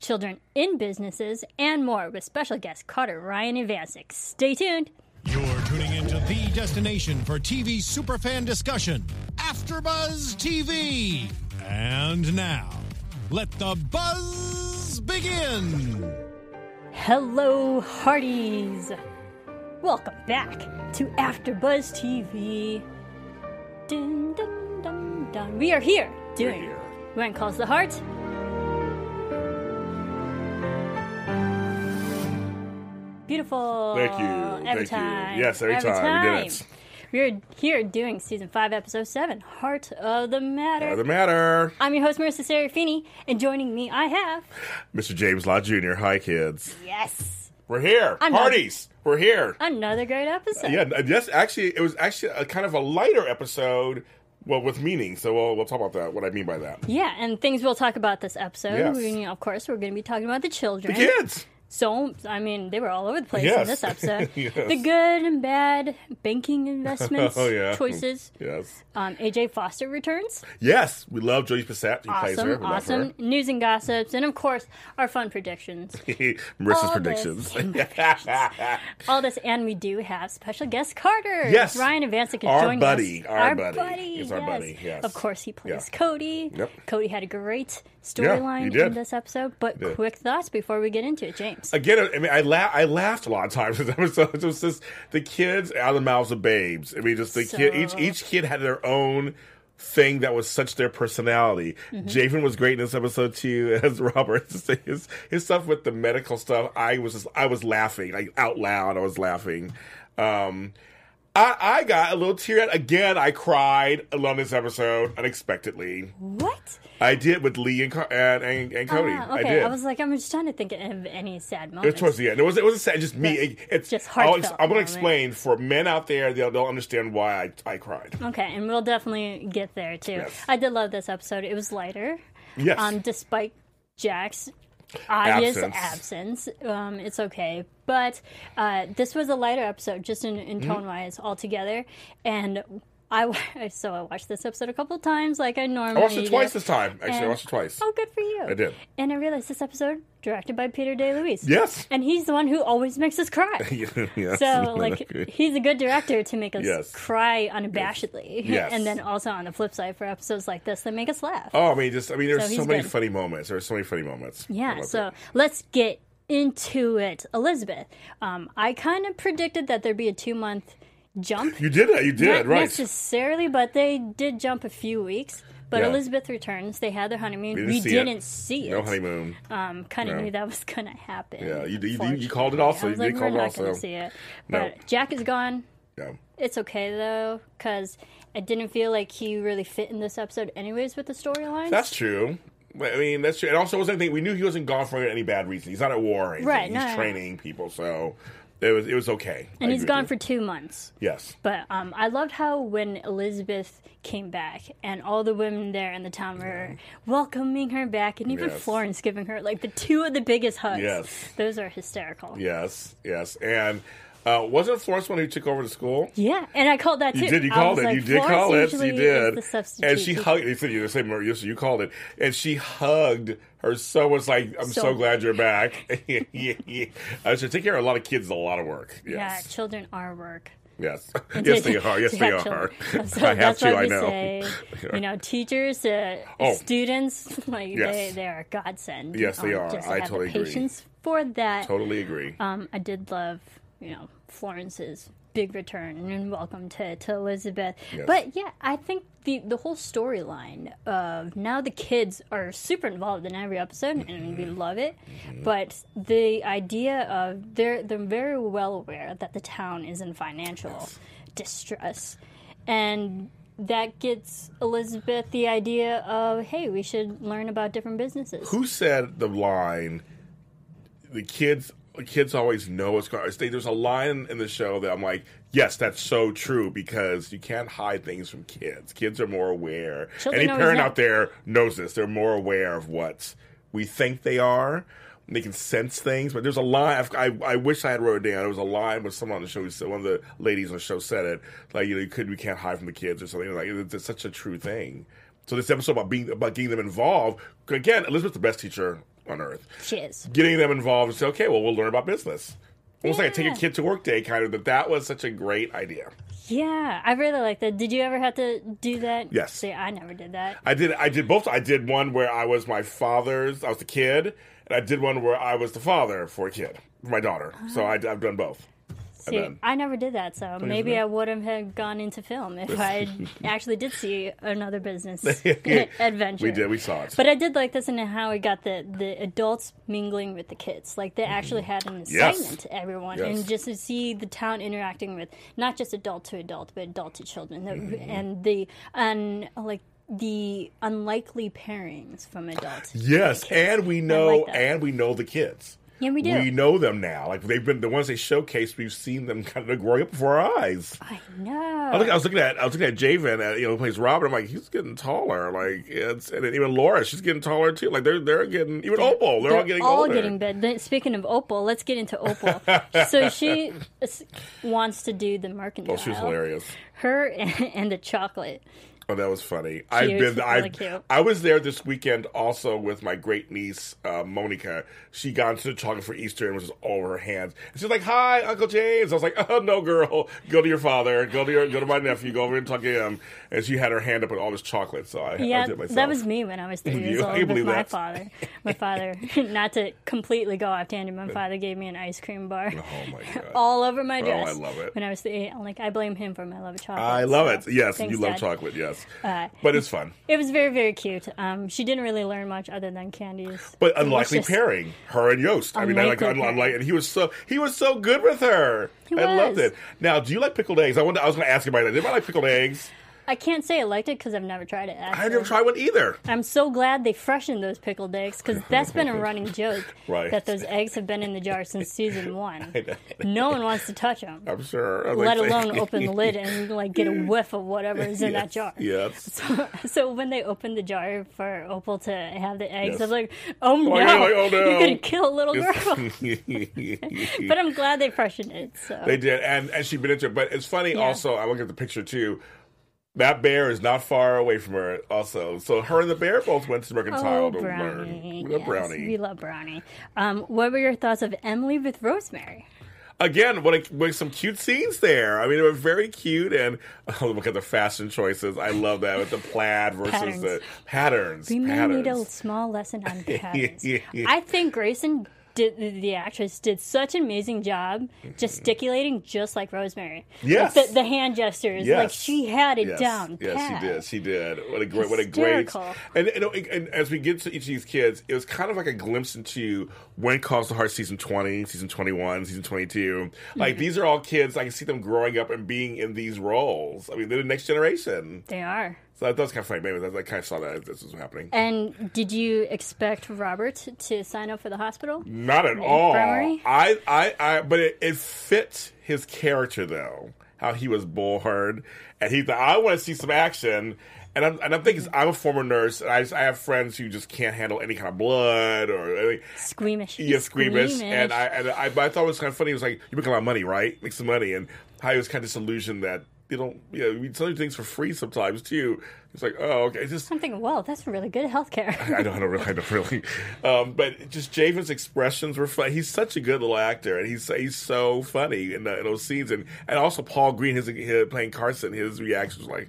children in businesses, and more with special guest Carter Ryan Evancic. Stay tuned. You're tuning into the destination for TV superfan discussion, AfterBuzz TV. And now, let the buzz begin. Hello, Hearties. Welcome back to AfterBuzz TV. Dun, dun, dun, dun. We are here doing When Calls the Heart. Beautiful. Thank you. Every Thank you. Yes, every time. We did it. We're here doing season five, episode seven, Heart of the Matter. Heart of the matter, I'm your host, Marissa Serafini, and joining me, I have Mr. James Law Jr. Hi, kids. yes, We're here. I'm Parties. We're here. another great episode. Yeah. Yes. Actually, it was actually a kind of a lighter episode. Well, with meaning. So we'll, we'll talk about that. What I mean by that. Yeah, and things we'll talk about this episode. Yes. We, of course, we're going to be talking about the children. The kids. So, I mean, they were all over the place Yes. in this episode. Yes. The good and bad banking investments Oh, yeah. choices. Yes. Um, AJ Foster returns. Yes. We love Josie Bissett. Who plays her. Awesome, awesome. News and gossips, and of course, our fun predictions. her. Marissa's predictions. All this, and we do have special guest Carter. Yes. Ryan Evancic is Our joining buddy, us. our buddy. He's our yes. buddy, yes. Of course, he plays Yeah. Cody. Yep. Cody had a great storyline did. in this episode. But quick thoughts before we get into it, James. Again, I mean, I la- I laughed a lot of times this episode. It was just the kids out of the mouths of babes. I mean, just the kid. Each each kid had their own thing that was such their personality. Mm-hmm. Javen was great in this episode too, as Robert. His his stuff with the medical stuff, I was just, I was laughing like out loud. I was laughing. Um, I, I got a little tear again. I cried on this episode unexpectedly. What? I did with Lee and and, and, and Cody. Ah, I okay, did. I, was like, I'm just trying to think of any sad moments. It was towards the end. It was it was sad. Just me. It- it's just heartfelt I'm gonna explain for men out there. They'll they'll understand why I I cried. Okay, and we'll definitely get there too. Yes. I did love this episode. It was lighter. Yes. Um, despite Jack's obvious Absence. absence, um, it's okay. But uh, this was a lighter episode, just in, in Mm-hmm. tone wise, altogether. And I so I watched this episode a couple of times, like I normally. I watched it twice do. this time. Actually, I watched it twice. Oh, good for you! I did. And I realized this episode directed by Peter DeLuise. Yes. And he's the one who always makes us cry. yes. So, like, he's a good director to make us Yes. cry unabashedly. Yes. And then also on the flip side for episodes like this that make us laugh. Oh, I mean, just I mean, there's So so, many good. funny moments. There's so many funny moments. Yeah, so it. let's get into it. Elizabeth, um, I kind of predicted that there'd be a two month jump. you did it. You did Not right. necessarily, but they did jump a few weeks. But Yeah. Elizabeth returns. They had their honeymoon. We We didn't see didn't it. see it. no honeymoon. Um, kind of No. knew that was going to happen. Yeah, you- you- you- called it also. I was You like, did we're not going to see it. No. But Jack is gone. Yeah. It's okay though, because I didn't feel like he really fit in this episode, anyways, with the storyline. That's true. I mean, that's true. And also, it wasn't anything. We knew he wasn't gone for any bad reason. He's not at war. Or anything. Right, He's no, no, no. training people, so it was it was okay. I and he's agree gone for two months. yes. But um, I loved how when Elizabeth came back and all the women there in the town were welcoming her back, and even Yes. Florence giving her like the two of the biggest hugs. Yes. Those are hysterical. Yes. Yes. And uh, wasn't Florence one who took over the school? Yeah, and I called that too. You did. You I called it. like, you did Florence call it. You did. And she hugged. You said you the same. You called it. And she hugged her so was like, "I'm so, So- glad you're back." yeah, yeah. Uh, so take care of a lot of kids. is A lot of work. Yeah, Yes. children are work. Yes. yes, they are. Yes, they are. So I have to. I know. say, you know, teachers, uh, Oh. students, like Yes. they, they are a godsend. Yes, they um, are. Just I have totally the agree. patience for that. Totally agree. Um, I did love, you know, Florence's big return and welcome to, to Elizabeth. Yes. But yeah, I think the the whole storyline of now the kids are super involved in every episode and we Mm-hmm. love it. But the idea of they're they're very well aware that the town is in financial distress. And that gets Elizabeth the idea of, hey, we should learn about different businesses. Who said the line? The kids, kids always know what's going. on. There's a line in the show that I'm like, yes, that's so true because you can't hide things from kids. Kids are more aware. Children Any parent know. out there knows this. They're more aware of what we think they are. They can sense things, but there's a line. I, I wish I had wrote it down. There was a line with someone on the show. Who said, one of the ladies on the show said it, like you know, you could we can't hide from the kids or something. Like it's, it's such a true thing. So this episode about being about getting them involved. Again, Elizabeth's the best teacher on earth She is. getting them involved and say, okay, well, we'll learn about business. Almost like a take Yeah. a kid to work day, kind of. That that was such a great idea. Yeah, I really like that. Did you ever have to do that? Yes. See, I never did that. I did. I did both. I did one where I was my father's. I was the kid, and I did one where I was the father for a kid, for my daughter. So uh-huh. I, I've done both. See, then- I never did that, so maybe? I would have gone into film if I actually did see another business adventure. We did. We saw it. But I did like this and how we got the, the adults mingling with the kids. Like they actually had an Mm-hmm. Yes. assignment to everyone, Yes. and just to see the town interacting with not just adult to adult, but adult to children, Mm-hmm. and the and like the unlikely pairings from adults. yes, and we know, like and we know the kids. Yeah, we do. We know them now. Like they've been the ones they showcased. We've seen them kind of growing up before our eyes. I know. I, look, I was looking at I was looking at Javen, uh, you know, who plays Robert. I'm like, he's getting taller. Like, it's and even Laura, she's getting taller too. Like they're they're getting even Opal, they're, all getting all older. getting big. Speaking of Opal, let's get into Opal. so she wants to do the mercantile. Oh, she was hilarious. Her and, and the chocolate. Oh, that was funny. I've been. really I cute. I was there this weekend also with my great niece uh, Monica. She got into the chocolate for Easter and was just all over her hands. And she's like, "Hi, Uncle James." I was like, "Oh no, girl, go to your father. Go to your go to my nephew. Go over and talk to him." And she had her hand up with all this chocolate. So I, I Yeah, myself. that was me when I was three years old with my that. father. My father, not to completely go off tangent, my father gave me an ice cream bar Oh my god. all over my Oh, dress. I love it. When I was three, I'm like, I blame him for my love of chocolate. I love so it. Yes, thanks, you love Dad. chocolate. Yes, Uh, but it's fun. It was very, very cute. Um, she didn't really learn much other than candies. But unlikely Delicious. pairing, her and Yost. I mean, I like Unlikely unlike, and he was so he was so good with her. He I loved it. Now, do you like pickled eggs? I wanted, I was going to ask you about that. Did I like pickled eggs? I can't say I liked it because I've never tried it. Actually. I never tried one either. I'm so glad they freshened those pickled eggs because that's been a running joke Right. that those eggs have been in the jar since season one. No one wants to touch them, I'm sure. I was let like, alone open the lid and like get a whiff of whatever is in that jar. Yes. So when they opened the jar for Opal to have the eggs, Yes. I was like, "Oh no, like, "Oh, no." you're gonna kill a little girl." but I'm glad they freshened it. So They did, and and she'd been into it. But it's funny. Yeah. Also, I look at the picture too. That bear is not far away from her. Also, so her and the bear both went to Mercantile Oh, to Brownie. learn. We love Yes, Brownie. We love Brownie. Um, what were your thoughts of Emily with Rosemary? again, what, a, what some cute scenes there. I mean, they were very cute, and oh, look at the fashion choices. I love that with the plaid versus Patterns. the patterns. We may need a small lesson on patterns. I think Grayson did the actress did such an amazing job gesticulating just like Rosemary. Yes. Like the, the hand gestures, Yes. like she had it yes. down. Yes, pat. she did. She did. What a great, what a great. Hysterical. And, and as we get to each of these kids, it was kind of like a glimpse into when Calls the Heart season twenty, season twenty one, season twenty two. Like Mm-hmm. these are all kids. I can see them growing up and being in these roles. I mean, they're the next generation. They are. So that, was kind of funny. Maybe I kind of saw that this was happening. And did you expect Robert to sign up for the hospital? Not at all. infirmary? I, I, I, but it, it fit his character though. How he was bullhard, and he thought, I want to see some action. And I'm, and I'm thinking, mm-hmm. I'm a former nurse, and I, just, I have friends who just can't handle any kind of blood or Squeamish. yeah, squeamish. And I, and I, but I thought it was kind of funny. It was like, you make a lot of money, right? Make some money. And how he was kind of disillusioned that you don't, you know, we tell you things for free sometimes too. It's like, oh, okay. It's just, I'm thinking, well, that's really good healthcare. I don't, I don't really, I don't really. Um, but just Javen's expressions were fun. He's such a good little actor, and he's he's so funny in, the, in those scenes. And and also Paul Green, his, his playing Carson, his reactions like.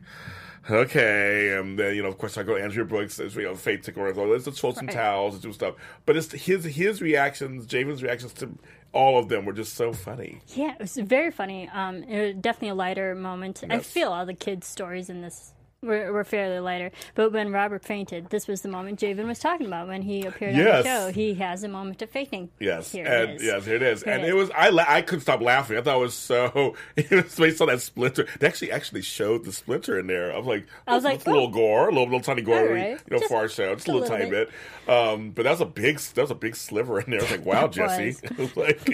Okay, and then you know, of course, I go to Andrea Brooks. You know, Faith took over. Let's just fold some Right. towels and do stuff. But it's his his reactions, Javen's reactions to all of them were just so funny. yeah, it was very funny. Um, it was definitely a lighter moment. I feel all the kids' stories in this we're, we're fairly lighter. But when Robert fainted, this was the moment Javen was talking about when he appeared Yes. on the show. He has a moment of fainting. Yes, Here and it yes, here it is, Here and it it was I la- I couldn't stop laughing. I thought it was so. It was based on that splinter. They actually actually showed the splinter in there. I was like, I was oh, like, a little oh. gore, a little little tiny gore, All you right. know, Just- for our show, just a little, little tiny bit. Um, but that's a big that was a big sliver in there. I was like, wow, Jesse, was. it like,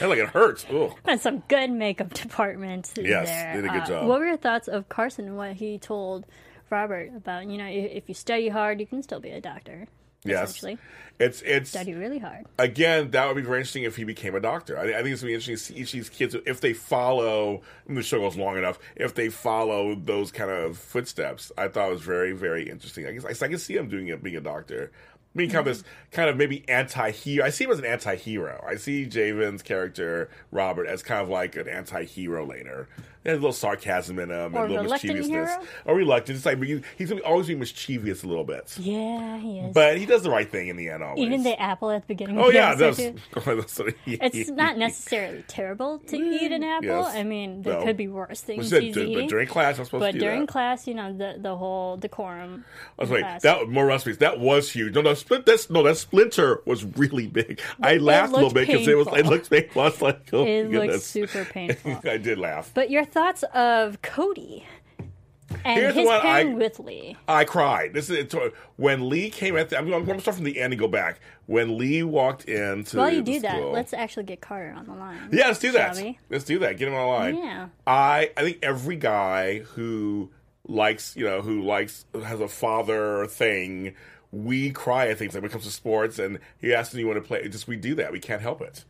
and like it hurts. Ugh. And some good makeup department Yes, there. did a good Uh, job. What were your thoughts of Carson and what he told Robert about, you know, if you study hard, you can still be a doctor. Yes, Essentially. it's it's Study really hard. again, that would be very interesting if he became a doctor. I, I think it's to be interesting to see each of these kids if they follow. And the show goes long enough. If they follow those kind of footsteps, I thought it was very, very interesting. I guess I, I can see him doing it, being a doctor. I mean, kind of this mm-hmm. kind of maybe anti-hero. I see him as an anti-hero. I see Javen's character Robert as kind of like an anti-hero later. There's a little sarcasm in um, him Or and a little mischievousness. hero? Or reluctant. It's like he's always be mischievous a little bit, Yeah, he is. but he does the right thing in the end. Always. Even the apple at the beginning oh of the yeah, episode, does. too. That's It's not necessarily terrible to mm, eat an apple. yes. I mean, there No. could be worse things Well, he's d- eating. but during class, I'm supposed But to do during that. class, you know, the the whole decorum. I was like, class. that more recipes. That was huge. No, no, split. That's no, that splinter was really big. I laughed a little bit because it was. It looked painful. I was like, oh it my looks goodness. super painful. I did laugh. but your thoughts of Cody and Here's his one pairing I- with Lee? I cried. This is when Lee came at. The, I'm, going to start from the end and go back. When Lee walked in into. While you do that, school- let's actually get Carter on the line. Yeah, let's do that. We? Let's do that. Get him on the line. Yeah. I I think every guy who likes you know who likes has a father thing, we cry at things like when it comes to sports, and he asks me you want to play. Just we do that. We can't help it.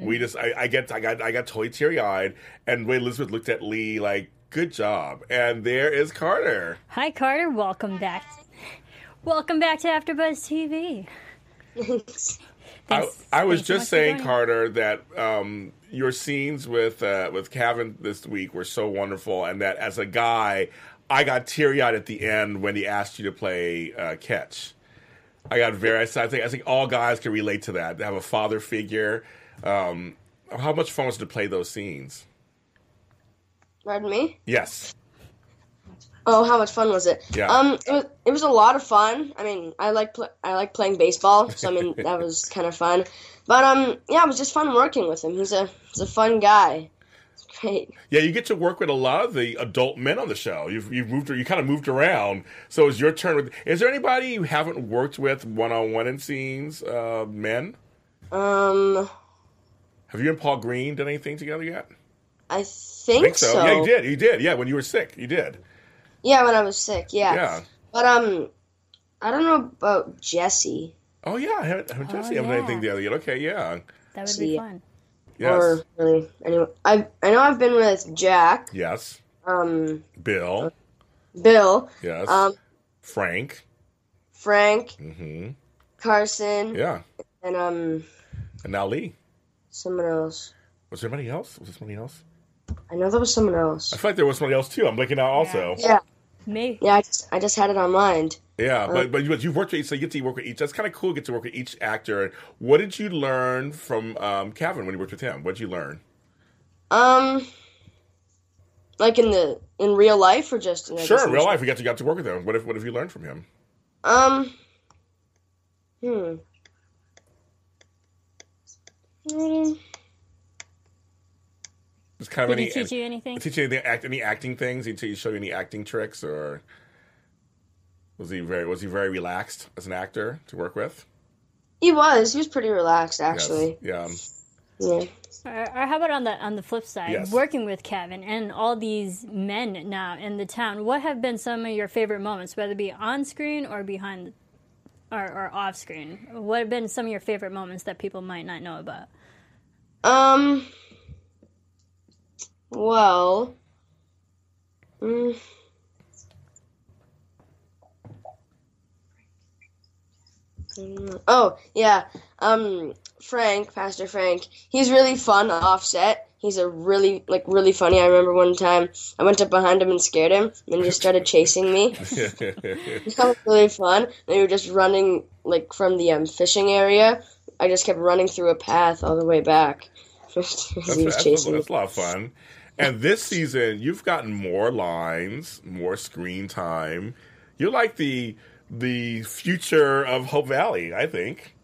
We just I, I get I got I got totally teary eyed, and the way Elizabeth looked at Lee like good job, and there is Carter. Hi, Carter. Welcome back. Welcome back to AfterBuzz TV. Thanks. I, I was thanks just for saying. Carter, that um, your scenes with uh, with Kevin this week were so wonderful, and that as a guy, I got teary eyed at the end when he asked you to play uh, catch. I got very. I think I think all guys can relate to that. They have a father figure. Um, how much fun was it to play those scenes? Pardon me? Yes. Oh, how much fun was it? Yeah. Um, it was, it was a lot of fun. I mean, I like pl- I like playing baseball, so I mean that was kind of fun. But um, yeah, it was just fun working with him. He's a he's a fun guy. It's great. Yeah, you get to work with a lot of the adult men on the show. You've you've moved, you kind of moved around. So it's your turn. With, is there anybody you haven't worked with one on one in scenes? Uh, men. Um, Have you and Paul Green done anything together yet? I I think, think so. Yeah, you did. You did. Yeah, when you were sick, you did. Yeah, when I was sick. Yeah. Yeah. But um, I don't know about Jesse Oh yeah, I haven't, I haven't Jesse haven't done yeah. anything together yet. Okay, yeah. That would be fun. Yes. or really anyone. I I know I've been with Jack, yes. um, Bill. Bill, Yes. um, Frank. Frank, hmm Carson, Yeah. and um, And now Lee. Someone else. Was there anybody else? Was there somebody else? I know there was someone else. I feel like there was somebody else too. I'm blinking out also. Yeah, Me. yeah. I just I just had it on mind. Yeah, but but, you, but you've worked with each, so you get to work with each. That's kind of cool. Get to work with each actor. What did you learn from um, Kevin when you worked with him? What did you learn? Um, like in the in real life or just in I Sure, in real life, we got to got to work with him. What have what have you learned from him? Um, hmm. Mm, Just kind of Did any he teach you anything? teach you anything, act, any acting things? Did he show you any acting tricks, or was he very was he very relaxed as an actor to work with? He was. He was pretty relaxed, Yes. actually. Yeah. Yeah. Or, or how about on the on the flip side, Yes. working with Kevin and all these men now in the town? What have been some of your favorite moments, whether it be on screen or behind, or, or off screen? What have been some of your favorite moments that people might not know about? Um. Well. Mm, Oh yeah, um, Frank, Pastor Frank. He's really fun offset. He's a really like really funny. I remember one time I went up behind him and scared him, and he just started chasing me. That was really fun. They were just running like from the um, fishing area. I just kept running through a path all the way back. he That's, was that's, chasing that's a lot of fun. And this season, you've gotten more lines, more screen time. You're like the the future of Hope Valley, I think.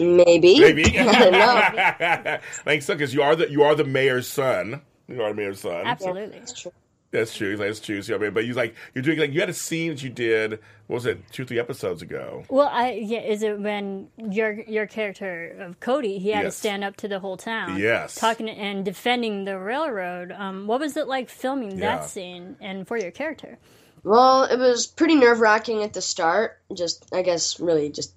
Maybe. Maybe. I don't know. Thanks, so because you are the you are the mayor's son. You are the mayor's son. Absolutely. That's true. That's true. That's true. You So, I mean, but you like you're doing like you had a scene that you did. What was it? Two, three episodes ago. Well, I yeah, is it when your your character of Cody he had Yes. to stand up to the whole town, Yes. talking and defending the railroad. Um, what was it like filming Yeah. that scene and for your character? Well, it was pretty nerve wracking at the start. Just, I guess, really just,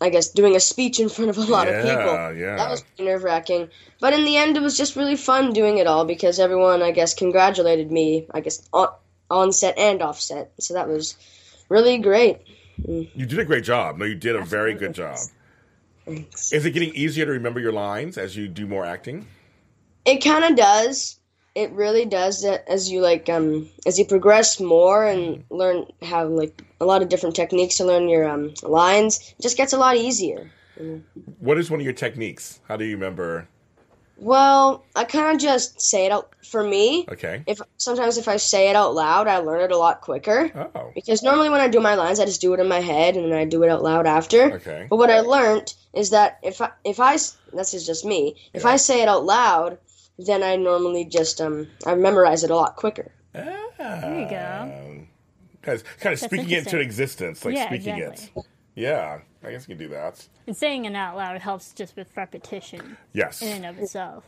I guess, doing a speech in front of a lot of people. yeah. That was pretty nerve wracking. But in the end, it was just really fun doing it all because everyone, I guess, congratulated me, I guess, on, on set and off set. So that was really great. Mm. You did a great job. No, you did a very good job. Thanks. Is it getting easier to remember your lines as you do more acting? It kind of does. It really does that as you like um as you progress more and mm. learn how like a lot of different techniques to learn your um lines. It just gets a lot easier. What is one of your techniques? How do you remember? Well, I kind of just say it out for me. Okay. If sometimes if I say it out loud, I learn it a lot quicker. Oh. Because normally when I do my lines, I just do it in my head and then I do it out loud after. Okay. But what I learned is that if I, if I this is just me. If Yeah. I say it out loud, then I normally just um I memorize it a lot quicker. There you go. Kind of, kind of speaking it into existence, like Yeah, speaking exactly. it. Yeah, I guess you can do that. And saying it out loud helps just with repetition Yes. in and of itself.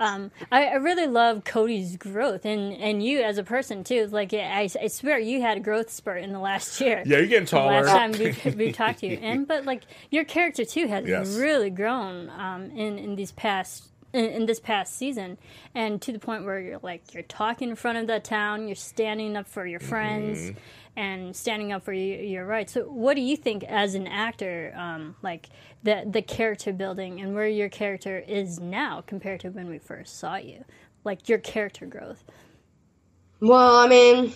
Um, I, I really love Cody's growth and, and you as a person too. Like I, I swear you had a growth spurt in the last year. Yeah, you're getting The taller. Last time we, we talked to you, and but like your character too has Yes. really grown um, in in these past in, in this past season, and to the point where you're like you're talking in front of the town, you're standing up for your friends, Mm-hmm. and standing up for your, your rights. So, what do you think as an actor, um, like the the character building and where your character is now compared to when we first saw you, like your character growth? Well, I mean,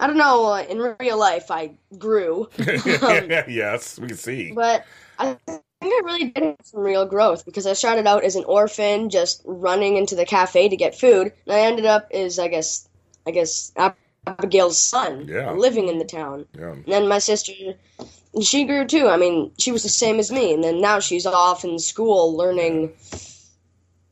I don't know. uh, In real life, I grew, yes, we can see. but I think I really did have some real growth because I started out as an orphan, just running into the cafe to get food, and I ended up as I guess, I guess Abigail's son, Yeah. living in the town. Yeah. And then my sister, she grew too. I mean, she was the same as me, and then now she's off in school learning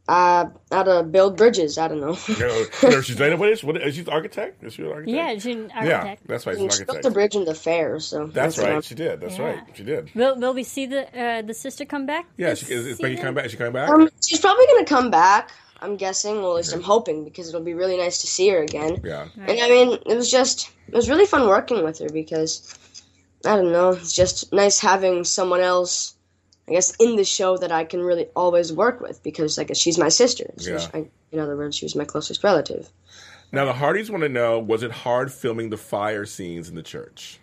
uh, how to build bridges. I don't know. No, no, she's what is what is she an architect? Is she an architect? Yeah, she's an Yeah, architect. that's right. She's an she built a architect. bridge in the fair, so That's what right. She did. That's Yeah. right. She did. Will Will we see the uh, the sister come back? Yeah. She, is, is Becky coming back? Is she coming back? Um, she's probably gonna come back. I'm guessing. Well, at least I'm hoping because it'll be really nice to see her again. yeah. And I mean, it was just it was really fun working with her because I don't know, it's just nice having someone else, I guess, in the show that I can really always work with because I guess she's my sister. So Yeah. she- I, in other words, she was my closest relative. Now the Hearties want to know: Was it hard filming the fire scenes in the church,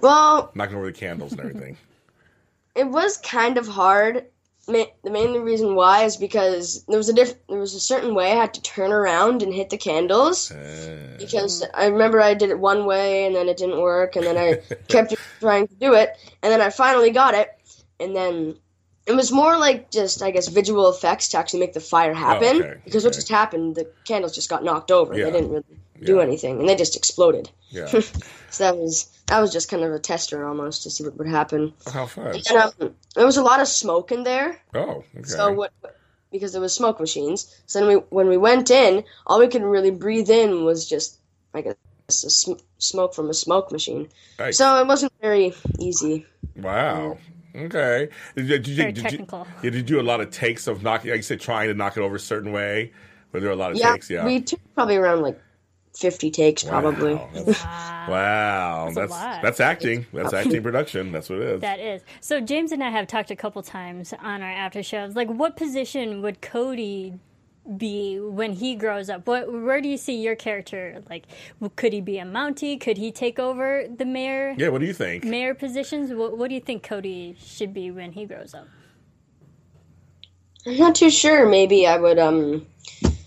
Well, knocking over the candles and everything? it was kind of hard. Ma- The main reason why is because there was a diff- there was a certain way I had to turn around and hit the candles. Uh, because I remember I did it one way and then it didn't work and then I kept trying to do it and then I finally got it and then it was more like just I guess visual effects to actually make the fire happen okay, because what just happened the candles just got knocked over Yeah. they didn't really do Yeah. anything and they just exploded yeah. so that was that was just kind of a tester almost to see what would happen How fun! and um, there was a lot of smoke in there Oh, okay. so what? Because there was smoke machines. So then we, when we went in, all we could really breathe in was just, I guess, a sm- smoke from a smoke machine. Nice. So it wasn't very easy. Wow. Okay. Did, you- did, you- Very did, you, technical. yeah, did you do a lot of takes of knocking? Like you said, trying to knock it over a certain way. Were there were a lot of Yeah, takes? Yeah. we took probably around like fifty takes, probably. Wow. That's, Wow. wow. That's a That's lot. that's acting. That's acting production. That's what it is. That is. So James and I have talked a couple times on our after shows. Like, what position would Cody be when he grows up? What, where do you see your character? Like, could he be a Mountie? Could he take over the mayor yeah. What do you think? mayor positions? What, what do you think Cody should be when he grows up? I'm not too sure. Maybe I would um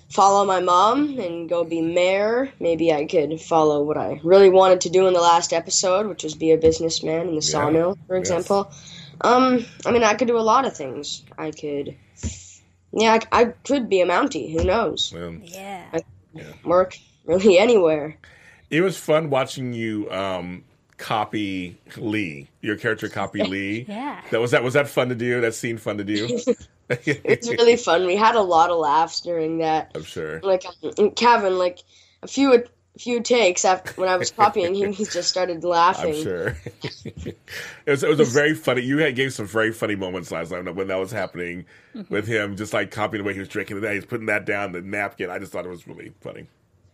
follow my mom and go be mayor. Maybe I could follow what I really wanted to do in the last episode, which was be a businessman in the sawmill, for Yes. example. Um, I mean, I could do a lot of things. I could, yeah, I, I could be a Mountie. Who knows? Um, Yeah. Work really anywhere. it was fun watching you um, copy Lee. Your character copy Lee. Yeah. That was that was that fun to do? That scene fun to do? It's really fun. We had a lot of laughs during that. I'm sure. Like um, Kevin, like a few a few takes after when I was copying him, he just started laughing. I'm sure. it was it was a very funny. You had gave some very funny moments last night when that was happening Mm-hmm. with him, just like copying the way he was drinking it. He's putting that down the napkin. I just thought it was really funny.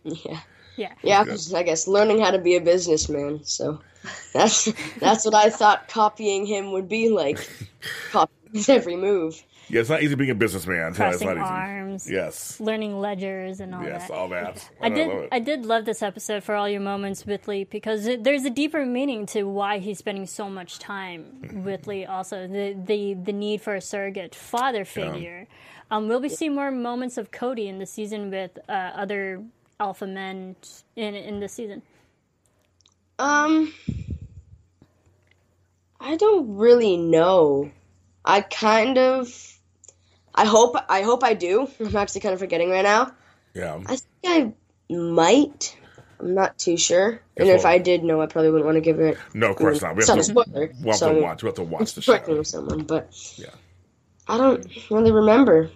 Yeah. Yeah. Yeah, I guess learning how to be a businessman. So that's that's what I thought copying him would be like. Copying his every move. Yeah, it's not easy being a businessman. It's not Crossing easy. arms. Yes. Learning ledgers and all Yes, that. Yes, all that. I love did. it. I did love this episode for all your moments with Lee because it, there's a deeper meaning to why he's spending so much time with Lee. Also, the the the need for a surrogate father figure. Um, will we see more moments of Cody in the season with uh, other alpha men in in this season? Um, I don't really know. I kind of, I hope, I hope I do. I'm actually kind of forgetting right now. Yeah. I think I might. I'm not too sure. And if I did know, I probably wouldn't want to give it. No, of course not. We have to, spoiler. we'll have so to watch. We have to watch the working show. with someone, but Yeah. I don't really remember.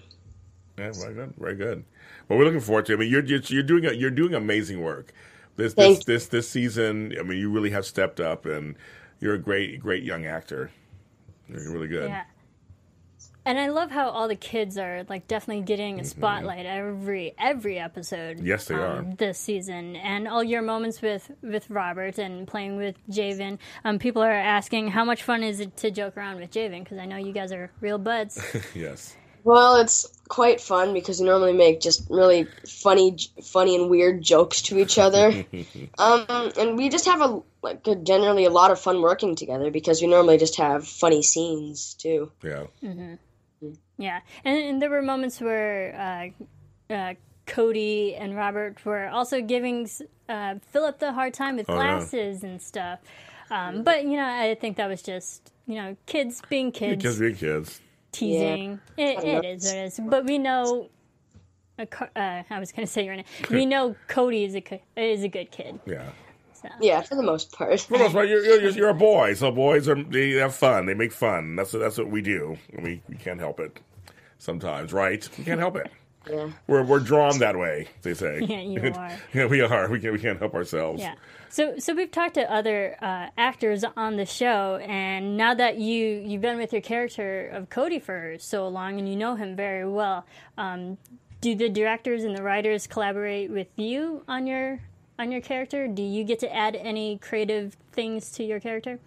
Yeah, very good, very good. Well, we're looking forward to. it. I mean, you're you're, you're doing you're doing amazing work. This this Thank this this season. I mean, you really have stepped up, and you're a great great young actor. You're really good. Yeah. And I love how all the kids are like definitely getting a spotlight every every episode. Mm-hmm. Yes, they um, are. this season, and all your moments with with Robert and playing with Javen. Um, people are asking how much fun is it to joke around with Javen because I know you guys are real buds. Yes. Well, it's quite fun because we normally make just really funny, funny and weird jokes to each other. um, and we just have a like a, generally a lot of fun working together because we normally just have funny scenes too. Yeah. Yeah, and, and there were moments where uh, uh, Cody and Robert were also giving uh, Philip the hard time with Oh, yeah. glasses and stuff. Um, but you know, I think that was just you know kids being kids. Kids being kids. teasing. It, it is what it is. But we know. Co- uh, I was going to say your name. We know Cody is a co- is a good kid. Yeah. So. Yeah, for the most part. For the most part, you're, you're, you're a boy, so boys are they have fun. They make fun. That's that's what we do. We we can't help it. Sometimes, right? We can't help it. yeah. We're we're drawn that way. They say. Yeah, you are. yeah, we are. We can't, we can't help ourselves. Yeah. So so we've talked to other uh, actors on the show, and now that you you've been with your character of Cody for so long, and you know him very well, um, do the directors and the writers collaborate with you on your on your character? Do you get to add any creative things to your character?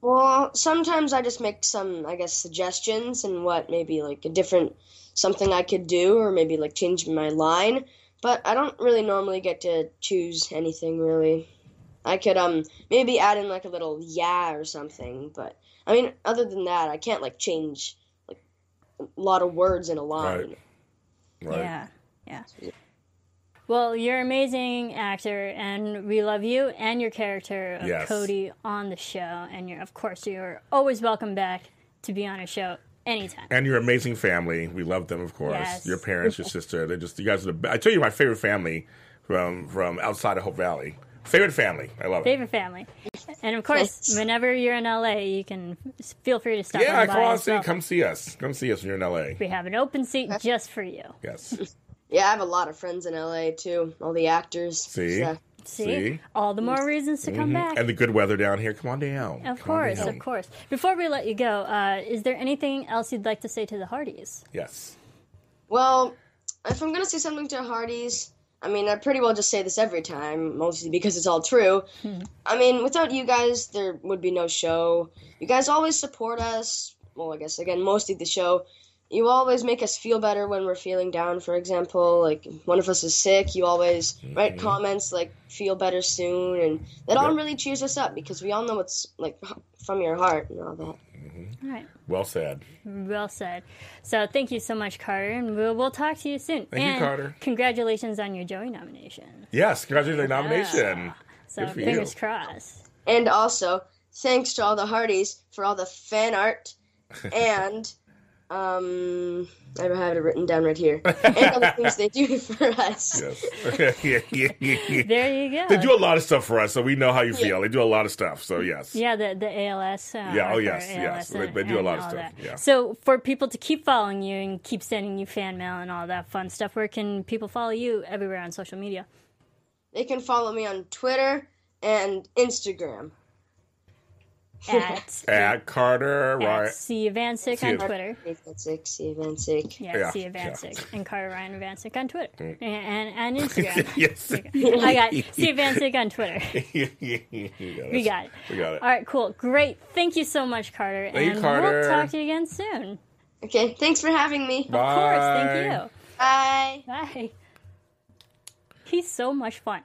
Well, sometimes I just make some, I guess, suggestions and what maybe like a different something I could do, or maybe like change my line. But I don't really normally get to choose anything really. I could um maybe add in like a little yeah or something, but I mean, other than that, I can't like change like a lot of words in a line. Right. Right. Yeah, yeah. Well, you're an amazing actor, and we love you and your character of Yes. Cody on the show. And you're, of course, you're always welcome back to be on a show anytime. And your amazing family. We love them, of course. Yes. Your parents, your sister. They're just you guys are the best. I tell you, my favorite family from from outside of Hope Valley. Favorite family. I love it. Favorite family, and of course, whenever you're in LA, you can feel free to stop. Yeah, on come by on, see, well. come see us. Come see us when you're in LA. We have an open seat just for you. Yes. Yeah, I have a lot of friends in LA too. All the actors. See? So- See, See? all the more mm-hmm. reasons to come mm-hmm. back. And the good weather down here. Come on down. of Come course, down. of course. Before we let you go, uh, is there anything else you'd like to say to the Hearties? Yes. Well, if I'm gonna say something to Hearties, I mean, I pretty well just say this every time, mostly because it's all true. Hmm. I mean, without you guys, there would be no show. You guys always support us. Well, I guess again, mostly the show. You always make us feel better when we're feeling down. For example, like one of us is sick, you always write mm-hmm. comments like "feel better soon," and that all really cheers us up because we all know it's like from your heart and all that. Mm-hmm. All right. Well said. Well said. So thank you so much, Carter, and we'll, we'll talk to you soon. Thank you, Carter. Congratulations on your Joey nomination. Yes. Congratulations on the nomination. So Good for fingers you. crossed. And also, thanks to all the Hearties for all the fan art and Um, I have it written down right here. and other things they do for us. Yes. yeah, yeah, yeah, yeah. There you go. They do a lot of stuff for us, so we know how you feel. They do a lot of stuff, so yes. Yeah, the the ALS. Uh, Yeah, oh, yes, for yes. They- and- they do a lot of stuff, that. yeah. So for people to keep following you and keep sending you fan mail and all that fun stuff, where can people follow you everywhere on social media? They can follow me on Twitter and Instagram. At, At Carter, at right? C Vancic C- on Twitter. Six, seven, six. Yeah, Yeah, C yeah. Vancic and Carter Ryan Evancic on Twitter mm. and, and, and Instagram. yes. I got C Vancic on Twitter. we We got it. We got it. All right, cool, great. Thank you so much, Carter. Thank you, and Carter. we'll talk to you again soon. Okay, thanks for having me. Of course, thank you. Bye. Bye. He's so much fun.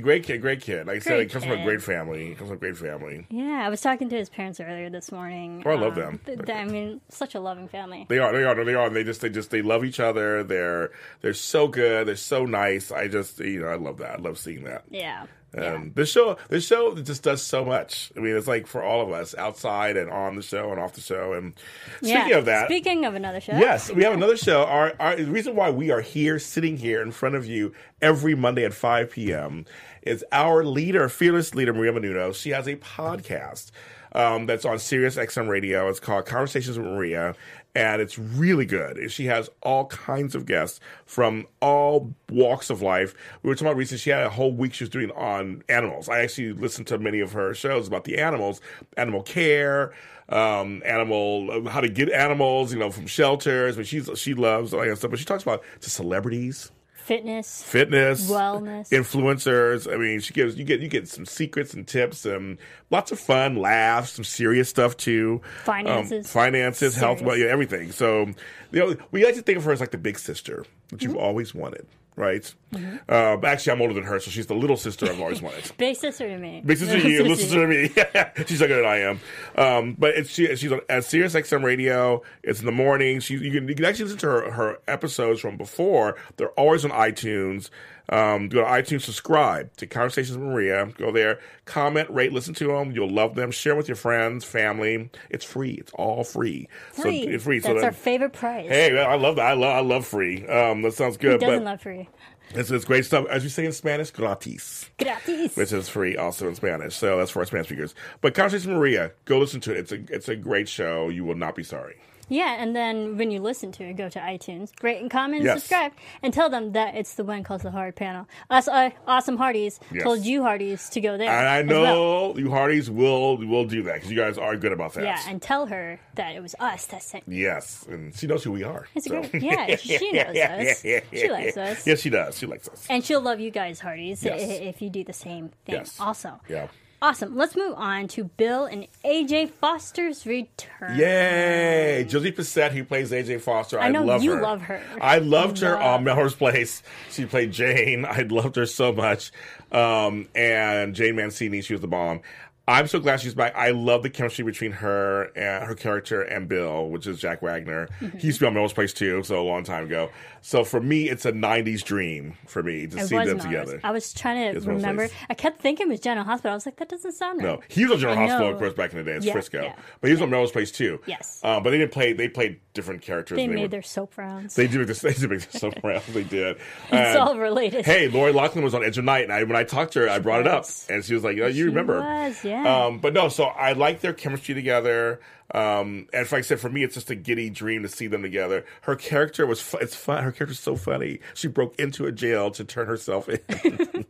Great kid, great kid. Like I said, he comes from a great family. He comes from a great family. Yeah, I was talking to his parents earlier this morning. Oh, I love Um, them. th- th- I mean, such a loving family. They are, they are, they are. And they just, they just, they love each other. They're, they're so good. They're so nice. I just, you know, I love that. I love seeing that. Yeah. And this show, this show just does so much. I mean, it's like for all of us, outside and on the show and off the show. And speaking yeah. of that, Speaking of another show. Yes, we have another show. Our, our the reason why we are here, sitting here in front of you every Monday at 5 p.m. is our leader, fearless leader, Maria Menounos. She has a podcast um, that's on Sirius XM Radio. It's called Conversations with Maria, and it's really good. She has all kinds of guests from all walks of life. We were talking about recently, she had a whole week she was doing on animals. I actually listened to many of her shows about the animals, animal care, um, animal, how to get animals, you know, from shelters. But she's she loves all that stuff. But she talks about to celebrities, Fitness. fitness, Wellness. influencers. I mean, she gives you get you get some secrets and tips and lots of fun, laughs, some serious stuff too. Finances. um, finances, health, well, yeah, everything. So, you know, we like to think of her as like the big sister that Mm-hmm. you've always wanted, right? Uh, but actually, I'm older than her, so she's the little sister I've always wanted. Big sister to me. Big sister to you, little sister to me. she's younger than I am. Um, but it's, she, she's on at Sirius XM Radio. It's in the morning. She, you can you can actually listen to her, her episodes from before. They're always on iTunes. Um, go to iTunes, subscribe to Conversations with Maria. Go there, comment, rate, listen to them. You'll love them. Share with your friends, family. It's free. It's all free. Free. So it's free. That's so our favorite price. hey, I love that. I love I love free. Um, that sounds Who good. doesn't But love free? it's, it's great stuff. As you say in Spanish, gratis Gratis. which is free also in Spanish. So that's for our Spanish speakers. But Conversation Maria, go listen to it. It's a it's a great show. You will not be sorry. Yeah, and then when you listen to it, go to iTunes, rate and comment, Yes. subscribe, and tell them that it's the one called the Hard Panel. Us, uh, awesome Hearties, Yes. told you Hearties to go there. And I as well. know you Hearties will will do that because you guys are good about that. Yeah, and tell her that it was us that sent. yes, and she knows who we are. It's so. great. Yeah, she knows us. She likes us. Yes, she does. She likes us. And she'll love you guys, Hearties, i- Yes. if you do the same thing. Yes. Also, Yeah. Awesome. Let's move on to Bill and AJ Foster's return. Yay! Josie Bissett, who plays AJ Foster. I, know love you her. love her. I loved her on Melrose Place. She played Jane. I loved her so much. Um, and Jane Mancini, she was the bomb. I'm so glad she's back. I love the chemistry between her and her character and Bill, which is Jack Wagner. Mm-hmm. He used to be on Melrose Place too, so a long time ago. So for me, it's a '90s dream for me to It see them Melrose. together. I was trying to remember. I kept thinking it was General Hospital. I was like, that doesn't sound right. No, he was on General I Hospital, know. of course, back in the day. It's Yeah, Frisco, yeah. but he was on Melrose Place too. Yes. uh, but they didn't play. They played different characters. They and made were- their soap rounds. They did. They do make this so round. They did. it's all related. Hey, Lori Loughlin was on Edge of Night, and I, when I talked to her, I brought it up, and she was like, "Yeah, you She remember?" was, yeah. Um, but no, so I like their chemistry together. Um, and like I said, for me, it's just a giddy dream to see them together. Her character was, fu- it's fun. Her character's so funny. She broke into a jail to turn herself in.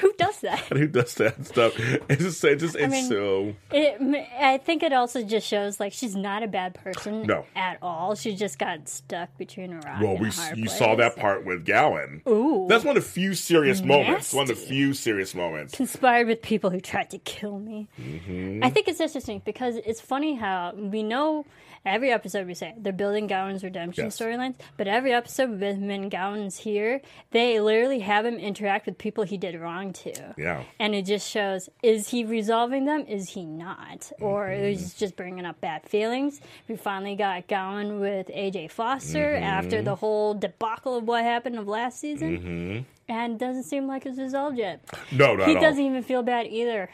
Who does that? Who does that stuff? It's just, it's just, it's mean, so. It, I think it also just shows like she's not a bad person No. at all. She just got stuck between a rock Well, we you place. saw that part with Gowan. Ooh. That's one of the few serious moments. One of the few serious moments. Conspired with people who tried to kill me. Mm-hmm. I think it's interesting because it's funny how we know every episode we say they're building Gowan's redemption Yes. storylines, but every episode with when Gowan's here, they literally have him interact with people he did wrong to. Yeah. And it just shows is he resolving them? Is he not? Or Mm-hmm. is he just bringing up bad feelings? We finally got Gowan with AJ Foster Mm-hmm. after the whole debacle of what happened of last season. Mm-hmm. And doesn't seem like it's resolved yet. No, not He doesn't even feel bad either.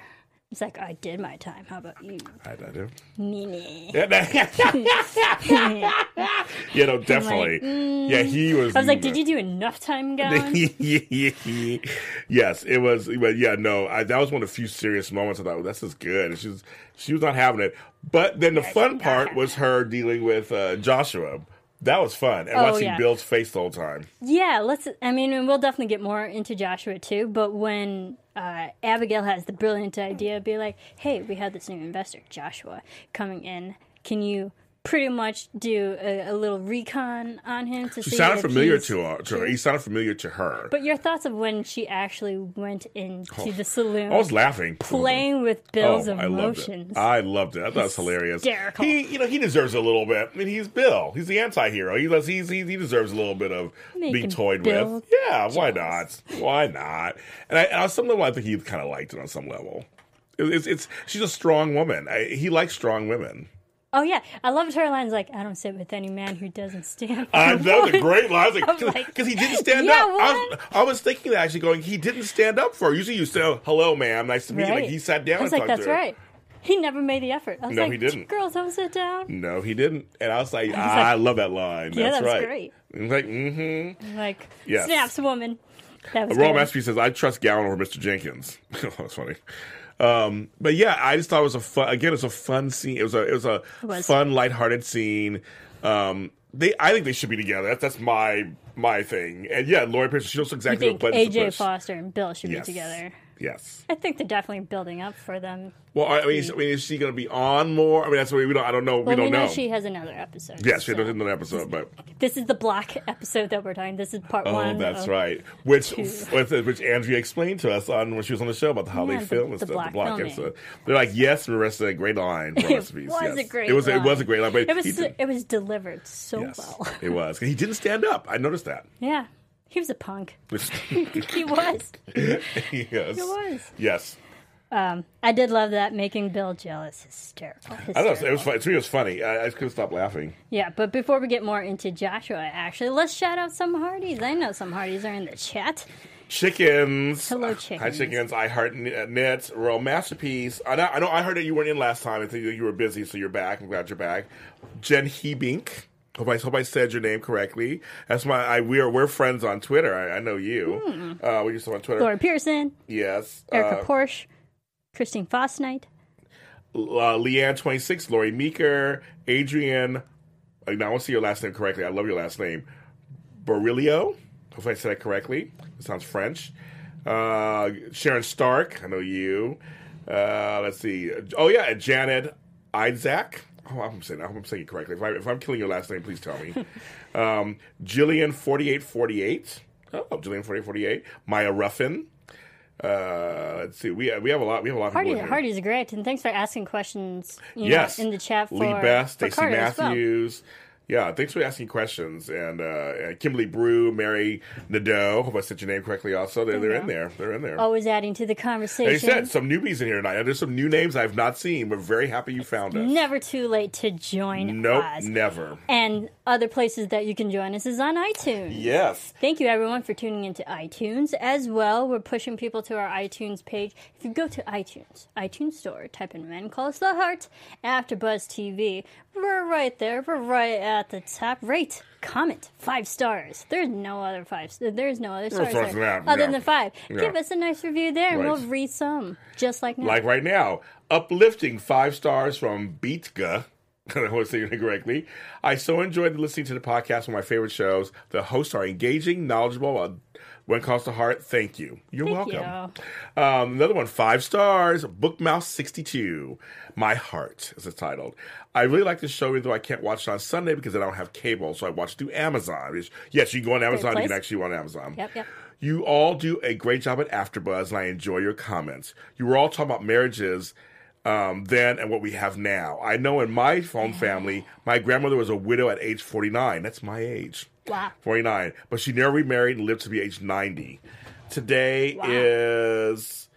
It's like I did my time. How about you, I, I do. Nene? you know, definitely. yeah, he was. mm. I was like, did you do enough time, guys? yes, it was. But yeah, no, I, that was one of the few serious moments. I thought, well, this is good. And she was, she was not having it. But then the fun part was her dealing with uh, Joshua. That was fun, and Oh, watching yeah. Bill's face the whole time. Yeah, let's. I mean, and we'll definitely get more into Joshua too. But when uh, Abigail has the brilliant idea, be like, "Hey, we have this new investor, Joshua, coming in. Can you pretty much do a, a little recon on him to He see?" sounded familiar to her. To her. He sounded familiar to her. But your thoughts of when she actually went into oh, the saloon, I was laughing, playing with Bill's Oh, I loved emotions. it. I loved it. I thought it was hilarious. Hysterical. He, you know, he deserves a little bit. I mean, he's Bill. He's the anti-hero. He does. He's, he, he deserves a little bit of being toyed Bill with. Yeah, why not? Why not? And I, on some level, I think he kind of liked it on some level. It- It's, it's she's a strong woman. I, he likes strong women. Oh yeah, I loved her lines like, "I don't sit with any man who doesn't stand." For I, a that was a great line. Because like, he didn't stand yeah, up. I was? I was thinking that actually, going, he didn't stand up for her. Usually, you say, oh, "Hello, ma'am, nice to meet you." Like he sat down. I was and like, talked "That's to her. right." He never made the effort. I was No, like, he didn't. Girls, don't sit down. No, he didn't. And I was like, was I like, love that line. Yeah, That's that was right. great. I'm like, mm-hmm. Like, Yes. snaps woman. That was Royal good. Masterpiece says, I trust Gowen over Mr. Jenkins. That's funny. Um, but yeah, I just thought it was a fun, again, it was a fun scene. It was a, it was a was. fun, lighthearted scene. Um, they, I think they should be together. That's, that's my, my thing. And yeah, Lori Pearson, she knows I exactly think what buttons AJ. Foster and Bill should Yes. be together. Yes. I think they're definitely building up for them. Well, I mean, is, I mean, is she going to be on more? I mean, that's what we don't, I don't know. Well, we don't know, know. she has another episode. yes, she so- has another episode, but This is the block episode that we're talking. This is part Oh, one. that's of- right. Which with, which Andrea explained to us on when she was on the show about how Yeah, they the- film and the stuff. block the block filming. episode. They're like, yes, Marissa, great line. For It recipes. was yes. a great. It was. It was a great line. But It was. It was delivered so yes, well. it was. He didn't stand up. I noticed that. Yeah, he was a punk. he was. yes. He was. Yes. Um, I did love that making Bill jealous. Hysterical. I know it was Hysterical. funny. To me, it was funny. I, I just couldn't stop laughing. Yeah, but before we get more into Joshua, actually, let's shout out some Hearties. I know some Hearties are in the chat. Chickens. Hello, chickens. Hi, chickens. I heart Kn- uh, knits. Royal masterpiece. I know, I know. I heard that you weren't in last time. I think you were busy, so you're back. I'm glad you're back. Jen Hebink. Hope I hope I said your name correctly. That's my. I we're we're friends on Twitter. I, I know you. Uh, we used to on Twitter. Laura Pearson, Yes. Erica Uh, Porsche, Christine Fosnight. uh, Leanne twenty six. Lori Meeker. Adrian. I now I want to see your last name correctly. I love your last name. Barilio. Hope I said it correctly. It sounds French. Uh, Sharon Stark. I know you. Uh, let's see. Oh yeah, Janet Isaac. Oh, I'm saying. I hope I'm saying it correctly. If, I, if I'm killing your last name, please tell me. um, Jillian forty eight forty eight. Oh, Jillian forty eight forty eight. Maya Ruffin. Uh, let's see. We we have a lot. We have a lot of Hardy, people. Hearties great, and thanks for asking questions. You Yes, know, in the chat for Lee Best, Carter as well. Yeah, thanks for asking questions. And, uh, Kimberly Brew, Mary Nadeau. Hope I said your name correctly. Also, they're, they're in there. They're in there. Always adding to the conversation. They said some newbies in here tonight. There's some new names I've not seen. We're very happy you found us. Never too late to join Nope, us. never. And other places that you can join us is on iTunes. Yes. Thank you, everyone, for tuning into iTunes as well. We're pushing people to our iTunes page. If you go to iTunes, iTunes Store, type in "When Calls the Heart" after AfterBuzz TV. We're right there. We're right at the top. Rate, comment, five stars. There's no other five. There's no other stars there than that, other yeah. than five. Yeah. Give us a nice review there, and Right. we'll read some just like now. Like right now, uplifting five stars from Beatka. I don't want to say your name correctly. I so enjoyed listening to the podcast. One of my favorite shows. The hosts are engaging, knowledgeable. When calls the heart, thank you. You're Thank welcome. you. Um, another one, five stars. Bookmouse62. My Heart is titled. I really like this show, even though I can't watch it on Sunday because I don't have cable, so I watch it through Amazon. Which- Yes, you can go on Amazon. You can actually go on Amazon. Yep, yep. You all do a great job at AfterBuzz, and I enjoy your comments. You were all talking about marriages um, then and what we have now. I know in my own family, my grandmother was a widow at age 49. That's my age. Wow. 49. But she never remarried and lived to be age 90. Today is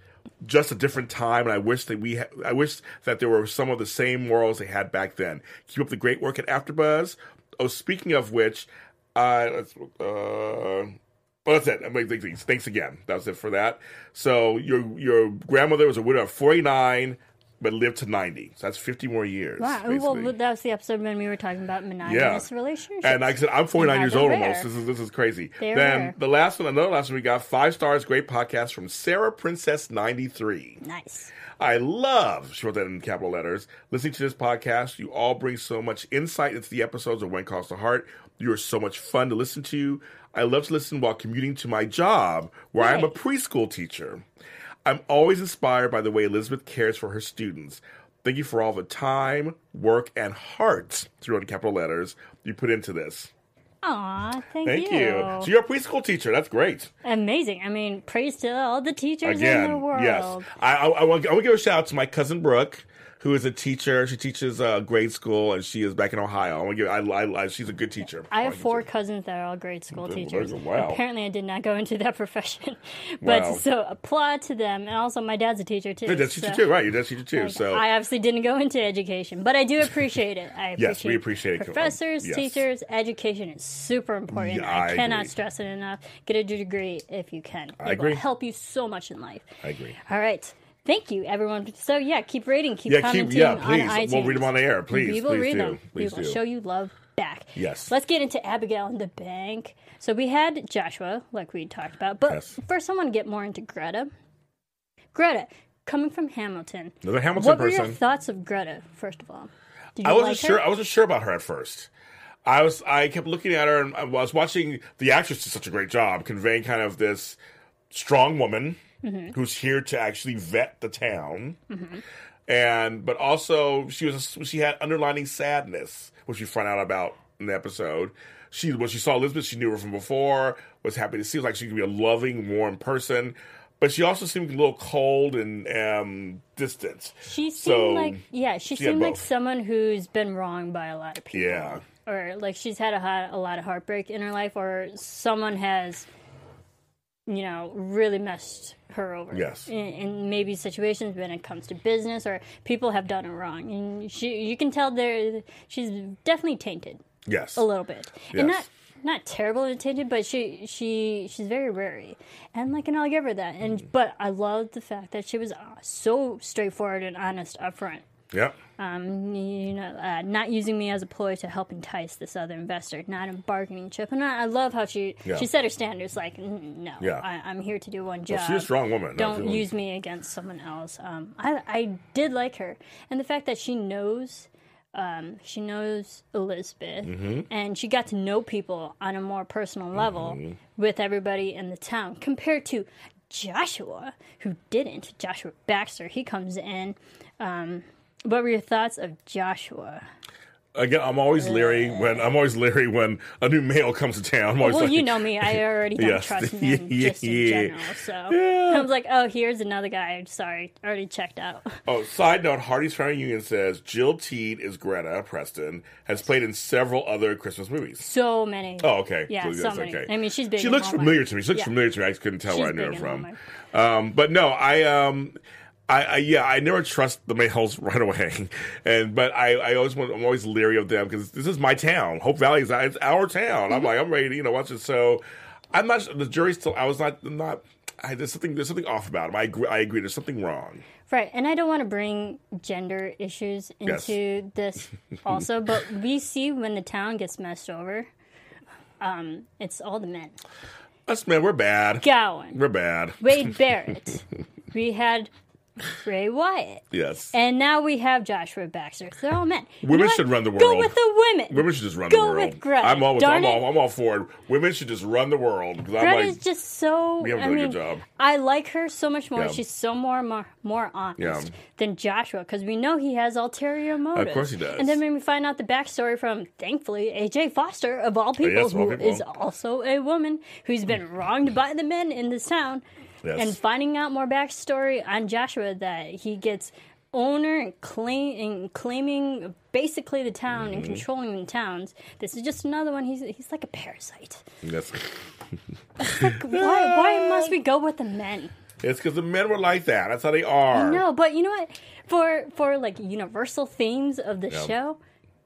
just a different time, and I wish that we, ha- I wish that there were some of the same morals they had back then. Keep up the great work at AfterBuzz. Oh, speaking of which, I let's uh, Well, that's it. I mean, thanks, thanks again. That was it for that. So your your grandmother was a widow of forty nine, but lived to ninety. So that's fifty more years. Wow. basically. Well, that was the episode when we were talking about monogamous relationships. And like I said, I'm 49 And years old they're almost. This is this is crazy. They're then rare. the last one, another last one, we got five stars, great podcast from Sarah Princess 93. nice. I love, she wrote that in capital letters, listening to this podcast. You all bring so much insight into the episodes of When Calls the Heart. You are so much fun to listen to. I love to listen while commuting to my job, where I'm a preschool teacher. I'm always inspired by the way Elizabeth cares for her students. Thank you for all the time, work, and heart, wrote in capital letters, you put into this. Aw, thank, Thank you. So you're a preschool teacher. That's great. Amazing. I mean, praise to all the teachers in the world. yes. I, I, I want to give a shout out to my cousin Brooke, who is a teacher. She teaches uh, grade school, and she is back in Ohio. I want to give. I, I, I, she's a good teacher. I have four give her- cousins that are all grade school teachers. Wow. Apparently, I did not go into that profession, but Wow. so applaud to them. And also, my dad's a teacher too. Dad's a teacher so- too, right? Your dad's a teacher too. Like, So I obviously didn't go into education, but I do appreciate it. I appreciate Yes, we appreciate it. professors, Yes. teachers. Education is super important. Yeah, I, I cannot agree. stress it enough. Get a degree if you can. It I agree. will help you so much in life. I agree. All right. Thank you, everyone. So yeah, keep rating, keep Yeah, commenting keep yeah, on please. We'll read them on the air, please. We will please read do. them. Please we will do. show you love back. Yes. Let's get into Abigail in the bank. So we had Joshua, like we talked about, but Yes. first I want to get more into Greta. Greta, coming from Hamilton. Another Hamilton what were person. your thoughts of Greta, first of all? I wasn't like sure. I wasn't sure about her at first. I was. I kept looking at her, and I was watching. The actress did such a great job conveying kind of this strong woman Mm-hmm. who's here to actually vet the town, and but also she was. She had underlining sadness, which we find out about in the episode. She when she saw Elizabeth, she knew her from before. Was happy to see like she could be a loving, warm person. But she also seemed a little cold and um, distant. She seemed So, like yeah, she, she seemed like someone who's been wronged by a lot of people. Yeah. Or like she's had a, a lot of heartbreak in her life, or someone has, you know, really messed her over. Yes. In, in maybe situations when it comes to business, or people have done her wrong, and she you can tell there she's definitely tainted Yes, a little bit, Yes. and not not terribly tainted, but she she she's very wary, and like, and I'll give her that. And Mm. but I love the fact that she was uh, so straightforward and honest up front. Yep. Um, you know, uh, not using me as a ploy to help entice this other investor, not a bargaining chip. And I, I love how she Yeah. she set her standards. Like, no, Yeah. I, I'm here to do one job. she's a strong woman. Don't she- use me against someone else. Um, I I did like her, and the fact that she knows. Um, she knows Elizabeth, Mm-hmm. and she got to know people on a more personal level Mm-hmm. with everybody in the town compared to Joshua, who didn't. Joshua Baxter, he comes in. Um, what were your thoughts of Joshua? Again, I'm always leery when I'm always leery when a new male comes to town. I'm always Well, like, you know me. I already don't Yes. trust men Yeah, just in yeah. general. So I was like, oh, here's another guy. I'm sorry, already checked out. Oh, side note: Hearties Family Reunion says Jill Teed is Greta Preston has played in several other Christmas movies. So many. Oh, okay. Yeah, So so, many. okay. I mean, she's big. She looks familiar to me. She looks Yeah. familiar to me. I just couldn't tell where I knew her from. Um, but no, I um, I, I yeah, I never trust the males right away, and but I, I always want, I'm always leery of them because this is my town. Hope Valley is it's our town. Mm-hmm. I'm like I'm ready to you know watch it. So I'm not the jury's still. I was not I'm not. I, there's something there's something off about him. I agree, I agree. There's something wrong. Right, and I don't want to bring gender issues Yes. into this also, but we see when the town gets messed over, um, it's all the men. Us men, we're bad. Gowen, We're bad. Wade Barrett, we had Ray Wyatt, Yes. and now we have Joshua Baxter. They're all men. You Women should run the world. Go with the women. Women should just run Go the world. Go with Greta. I'm all, Darn I'm, all, I'm all for it. Women should just run the world because I'm like, just so. We have a I really mean, good job. I like her so much more. Yeah. She's so more more, more honest Yeah. than Joshua because we know he has ulterior motives. Of course he does. And then when we find out the backstory from, thankfully, AJ Foster of all oh, people, yes, of all people. is also a woman who's been wronged by the men in this town, Yes. and finding out more backstory on Joshua that he gets owner and claim and claiming basically the town Mm-hmm. and controlling the towns. This is just another one. He's he's like a parasite. That's, Why why must we go with the men? it's because the men were like that. That's how they are. No, but you know what? For for like universal themes of the Yeah. show,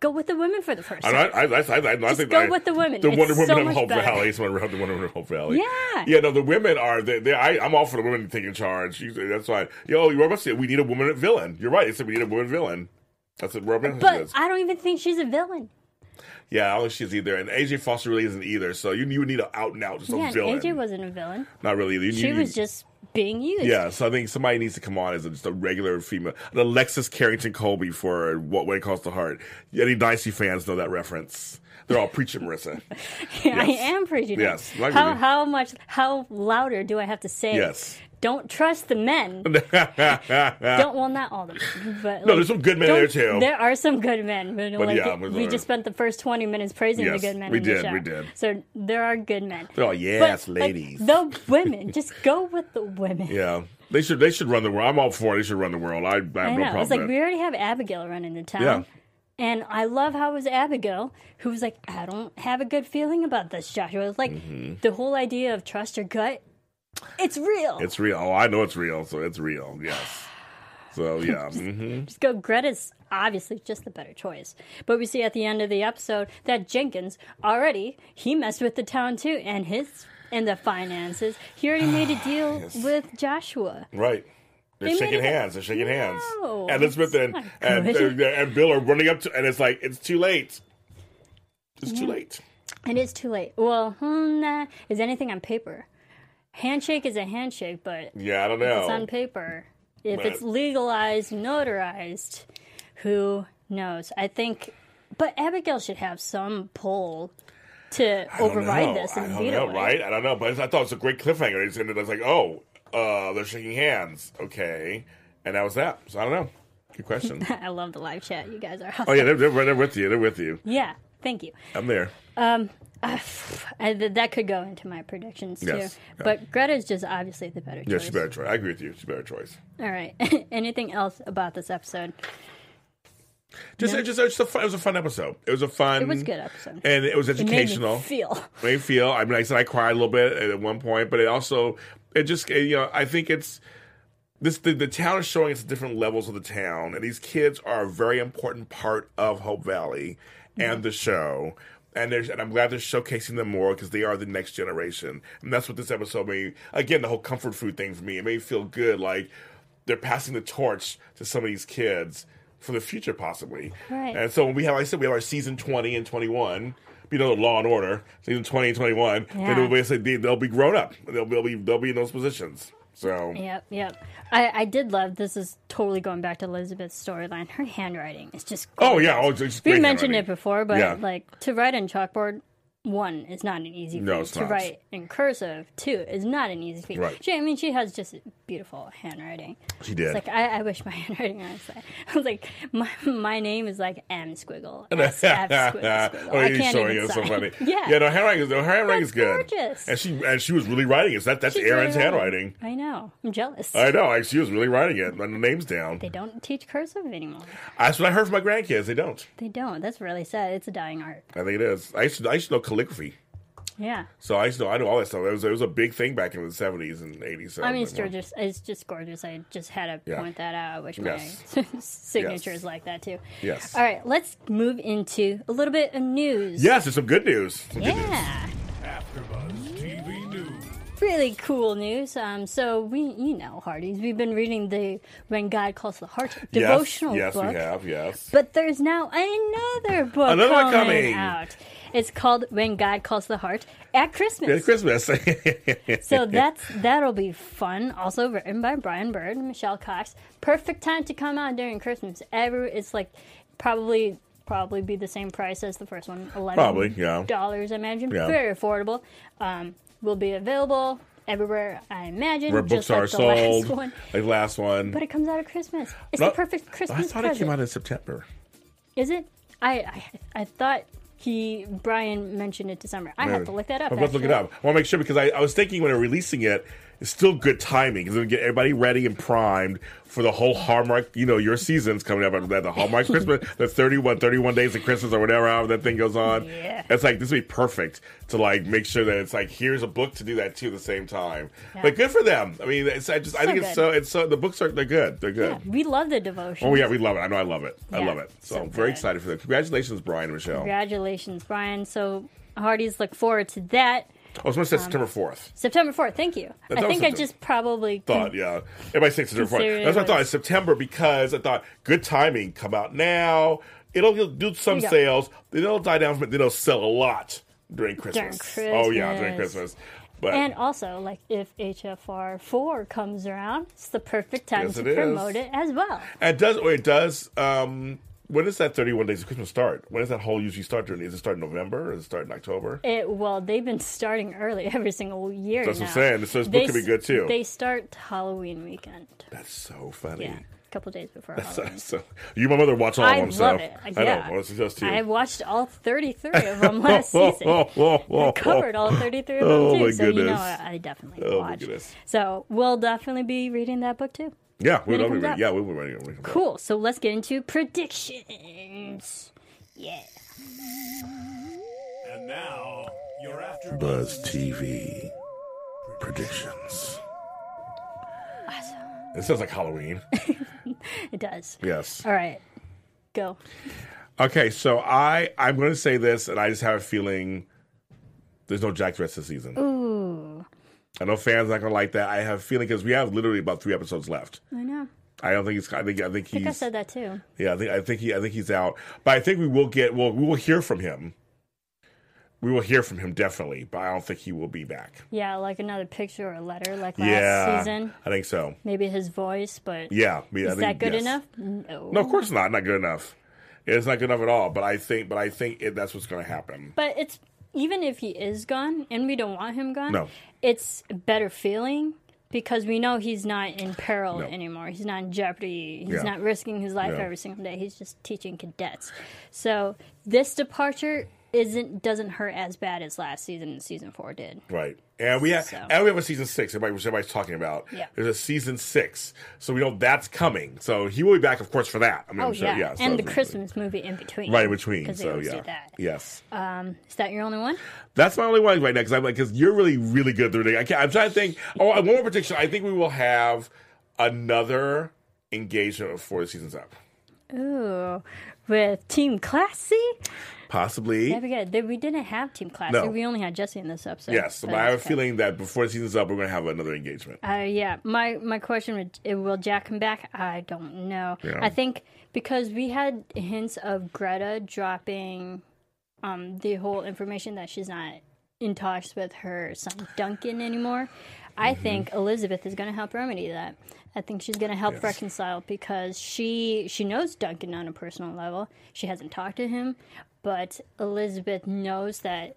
go with the women for the first time. I, I, I, I, I think go I- with the women. The It's Wonder Women so of Hope better. Valley. It's the Wonder Women of Hope Valley. Yeah. yeah. No, the women are. They, they, I, I'm all for the women taking charge. That's why. Yo, you're about to say we need a woman villain. You're right. They said we need a woman villain. That's what Robin but is. I don't even think she's a villain. Yeah, I don't think she's either, and AJ Foster really isn't either. So you you would need an out and out just Yeah, a villain. AJ wasn't a villain. Not really. You, She you- was just being used. Yeah, so I think somebody needs to come on as a, just a regular female, an Alexis Carrington Colby for what way calls the heart. Any Dynasty fans know that reference. They're all preaching Marissa. I Yes. am preaching. Yes, How how much how louder do I have to say? Yes. Don't trust the men. don't well, not all the men, but No, there's some good men there, too. There are some good men, but, like, yeah, we just spent the first twenty minutes praising Yes, the good men. we did, we did. So there are good men. Oh yes, But, like, ladies. the women, just go with the women. yeah, they should they should run the world. I'm all for it. They should run the world. I, I have I no problem It's like we already have Abigail running the town. Yeah. And I love how it was Abigail who was like, I don't have a good feeling about this, Joshua. It's like Mm-hmm. the whole idea of trust your gut. It's real. It's real. Oh, I know it's real. So it's real. Yes. So yeah. hmm Just go. Greta's obviously just the better choice. But we see at the end of the episode that Jenkins already he messed with the town too, and his and the finances. He already made a deal with Joshua. Right. They're They shaking hands. They're shaking hands. No, and Elizabeth and and, uh, and Bill are running up to, and it's like it's too late. It's too late. It is too late. Well, hmm, nah, is anything on paper? Handshake is a handshake, but Yeah, I don't know. it's on paper. If But- it's legalized, notarized, who knows? I think, but Abigail should have some pull to override know. this I and don't veto know, it. right? I don't know, but I thought it was a great cliffhanger. It's ended. I was like, oh, uh, they're shaking hands. Okay, and that was that. So I don't know. Good question. I love the live chat. You guys are awesome. oh yeah, they're, they're, they're with you. They're with you. Yeah, thank you. I'm there. Uh, I, that could go into my predictions too. Yes, yeah. But Greta's just obviously the better choice. Yeah, she's better choice. I agree with you. She's a better choice. All right. Anything else about this episode? Just, it just, it was a fun, it was a fun episode. It was a fun. It was a good episode. and it was It made me educational. feel. made me feel. I mean, like I said I cried a little bit at one point, but it also it just you know I think it's this the, the town is showing us different levels of the town, and these kids are a very important part of Hope Valley and mm-hmm. the show. And there's, and I'm glad they're showcasing them more because they are the next generation, and that's what this episode made. Again, the whole comfort food thing for me, it made me feel good. Like they're passing the torch to some of these kids for the future, possibly. Right. And so when we have, like I said, we have our season 20 and 21. You know, Law and Order, season 20 and 21. Yeah. Then they'll be grown up. They'll, they'll be they'll be in those positions. So Yep, yep. I, I did love this is totally going back to Elizabeth's storyline. Her handwriting is just oh yeah, oh, it's, it's we mentioned it before, but Yeah. like to write on chalkboard, one is not an easy feat. No, it's to not. write in cursive, two is not an easy feat. Right. She, I mean, she has just beautiful handwriting. She did. It's like I, I wish my handwriting was like I was like my my name is like M squiggle S F squiggle squiggle. oh, I you're can't showing even. It's so funny. yeah, yeah. No, handwriting is her handwriting is good. gorgeous. And she and she was really writing it. That that's She's really handwriting. I know. I'm jealous. I know. Like, she was really writing it. And the name's down. they don't teach cursive anymore. That's what I heard from my grandkids. They don't. They don't. That's really sad. It's a dying art. I think it is. I used to I used to know calligraphy. Yeah. So I used to know I know all that stuff. It was it was a big thing back in the seventies and eighties. So I mean, like, it's gorgeous. It's just gorgeous. I just had to Yeah. point that out. I wish Yes. my signature Yes. is like that too. Yes. All right, let's move into a little bit of news. Yes, there's some good news. Some good news. Yeah. AfterBuzz TV News. Really cool news. Um, so we, you know, Hearties, we've been reading the "When God Calls the Heart" devotional yes, book. Yes, we have. Yes. But there's now another book Another coming, coming. out. It's called "When God Calls the Heart" at Christmas. Merry Christmas. So that's that'll be fun. Also written by Brian Bird and Michelle Cox. Perfect time to come out during Christmas. Every it's like probably probably be the same price as the first one. Eleven Probably, yeah. dollars, I imagine. Yeah. Very affordable. Um, will be available everywhere, I imagine. Where just books like are the sold. Last one. Like last one. But it comes out at Christmas. It's No, the perfect Christmas. I thought it came out in September. Is it? I, I I thought he Brian mentioned it December. I have to look that up. I'm about to look it up. I want to make sure because I, I was thinking when they're releasing it, it's still good timing because it'll get everybody ready and primed for the whole Hallmark, you know, your season's coming up after that. The Hallmark Christmas, the 31, 31 days of Christmas or whatever, however that thing goes on. Yeah. It's like, this would be perfect to like make sure that it's like, here's a book to do that too at the same time. Yeah. But good for them. I mean, it's, I just, I So think it's so, it's so, the books are, they're good. They're good. Yeah, we love the devotion. Oh yeah, we love it. I know I love it. I love it. So, so I'm very good. excited for that. Congratulations, Brian and Michelle. Congratulations, Brian. So Hearties look forward to that. I was going to say September 4th. September 4th. Thank you. I I, think was I just probably thought, yeah. Everybody thinks September 4th. That's what I thought. It's September because I thought good timing. Come out now. It'll, it'll do some There you go. sales. Then it'll die down, but then it'll sell a lot during Christmas. During Oh yeah, during Christmas. Christmas. But And also, like if HFR four comes around, it's the perfect time Yes, to it is. promote it as well. it does. Or it does. Um, when does that 31 days of Christmas start? When does that whole usually start? During? Is it start in November? Or is it start in October? It well, they've been starting early every single year. That's what. I'm saying. So this book could be good, too. They start Halloween weekend. That's so funny. Yeah, a couple days before Halloween. so you, my mother, watch all I of them. so it. I Yeah. know. Well, it's just you. I watched all 33 of them last season. oh, oh, oh, I covered all 33 of them Oh, too, my so you know. I, I definitely Oh, watched. So we'll definitely be reading that book too. Yeah, we When it love comes it. Yeah, we were ready. when it. Cool. So let's get into predictions. Yeah. And now, you're after Buzz TV predictions. Awesome. It sounds like Halloween. It does. yes. All right. Go. Okay, so I I'm going to say this, and I just have a feeling there's no Jack the rest of the season. Ooh. I know fans are not going to like that. I have a feeling because we have literally about three episodes left. I know. I don't think he's. I think. I think I think I said that too. Yeah, I think. I think he. I think he's out. But I think we will get. Well, we will hear from him. We will hear from him definitely, but I don't think he will be back. Yeah, like another picture or a letter like last yeah, season. I think so. Maybe his voice, but Yeah, is think, that good yes. enough? No. No, of course not. Not good enough. It's not good enough at all. But I think, but I think it, that's what's going to happen. But it's even if he is gone, and we don't want him gone. No. it's a better feeling because we know he's not in peril No. anymore. He's not in jeopardy. He's Yeah. not risking his life Yeah. every single day. He's just teaching cadets. So this departure isn't doesn't hurt as bad as last season and season four did. Right, and we have So. and we have a season six. Everybody, which everybody's talking about. Yeah. there's a season six, so we know that's coming. So he will be back, of course, for that. I mean, Oh I'm sure, yeah, yeah. so and the Christmas movie in between. right in between. So yeah, do that. yes. Um, is that your only one? That's my only one right now because I'm like, because you're really, really good through it. I can't, I'm trying to think. Oh, one more prediction. I think we will have another engagement before the season's up. Ooh, with Team Classy. Possibly. Yeah, we good. We didn't have Team Classy. No. We only had Jesse in this episode. Yes, so but I have a that's feeling that before the season's up, we're going to have another engagement. Uh, yeah, my my question would will Jack come back? I don't know. Yeah. I think because we had hints of Greta dropping um the whole information that she's not in talks with her son Duncan anymore. I Mm-hmm. think Elizabeth is going to help remedy that. I think she's going to help Yes. reconcile because she she knows Duncan on a personal level. She hasn't talked to him, but Elizabeth knows that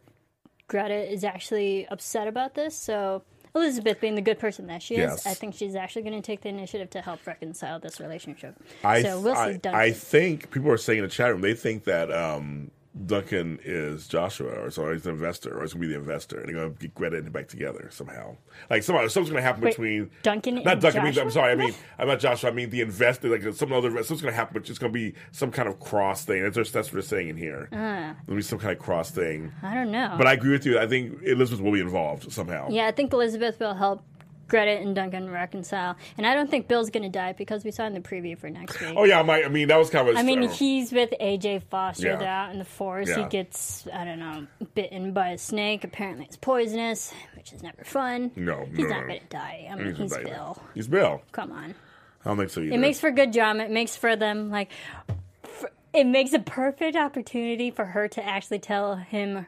Greta is actually upset about this. So Elizabeth, being the good person that she is, Yes. I think she's actually going to take the initiative to help reconcile this relationship. I, so we'll see. I, Duncan. I think people are saying in the chat room they think that um, Duncan is Joshua, or so he's an investor, or he's going to be the investor, and they're going to get Greta and him back together somehow. Like somehow, something's going to happen Wait, between Duncan Not and Duncan. I mean? I'm sorry. I mean, I'm not Joshua. I mean the investor. Like some other. Something's going to happen, but it's going to be some kind of cross thing. That's, what- that's what they're saying in here. Ah. There'll be some kind of cross thing. I don't know. But I agree with you. I think Elizabeth will be involved somehow. yeah, I think Elizabeth will help Greta and Duncan reconcile. And I don't think Bill's going to die because we saw in the preview for next week. Oh yeah, my, I mean that was kind of. I mean, uh, he's with AJ Foster Yeah. they're out in the forest. Yeah. He gets, I don't know, bitten by a snake. Apparently, it's poisonous, which is never fun. No, he's no, not no. going to die. I mean, he's, he's. Bill. He's Bill. Come on. I don't think so either. It makes for good drama. It makes for them like, for, it makes a perfect opportunity for her to actually tell him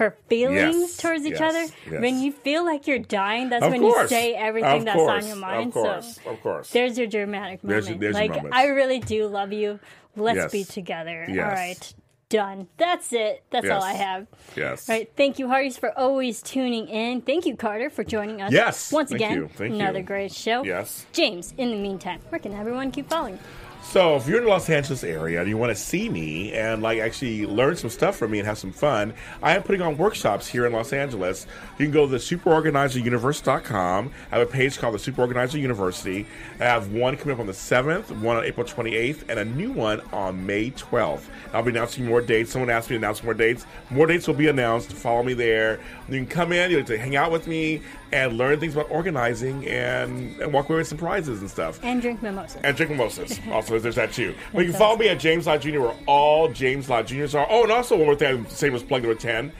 her feelings Yes, towards each yes, other. yes. When you feel like you're dying, that's Of when course. you say everything Of that's course. on your mind. Of course. So of course. there's your dramatic moment. There's there's like. I really do love you. Let's be together. Yes. All right. Done. That's it. That's all I have. yes. All right. Thank you, Hearties, for always tuning in. Thank you, Carter, for joining us. Yes. Once Thank again, you. Thank another you. great show. Yes. James, in the meantime, where can everyone keep following? So if you're in the Los Angeles area and you want to see me and like actually learn some stuff from me and have some fun, I am putting on workshops here in Los Angeles. You can go to the superorganizeruniverse.com. I have a page called the Super Organizer University. I have one coming up on the 7th, one on April 28th, and a new one on May 12th. I'll be announcing more dates. Someone asked me to announce more dates. More dates will be announced. Follow me there. You can come in, you get to hang out with me and learn things about organizing and, and walk away with some prizes and stuff. And drink mimosas. And drink mimosas. also, there's that too. But you can follow me at James Lott Jr., where all James Lott Jr.'s are. Oh, and also one more thing, same as plug number 10.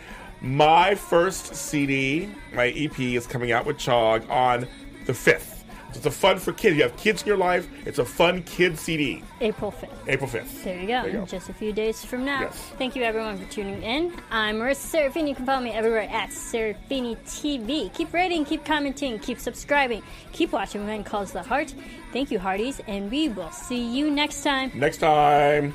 My first CD, my EP, is coming out with Chog on the 5th. So it's a fun for kids. You have kids in your life. It's a fun kid CD. April 5th. April 5th. There you go. There you go. Just a few days from now. Yes. Thank you everyone for tuning in. I'm Marissa Serafini. You can follow me everywhere at Serafini TV. Keep rating, keep commenting, keep subscribing, keep watching When Calls the Heart. Thank you, Hearties, and we will see you next time. Next time.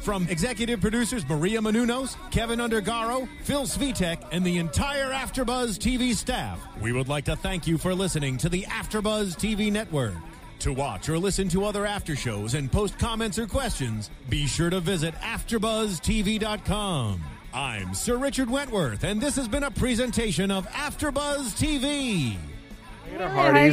From executive producers Maria Menounos, Kevin Undergaro, Phil Svitek, and the entire AfterBuzz TV staff, we would like to thank you for listening to the AfterBuzz TV network. To watch or listen to other after shows and post comments or questions, be sure to visit AfterBuzzTV.com. I'm Sir Richard Wentworth, and this has been a presentation of AfterBuzz TV. Later, Hi,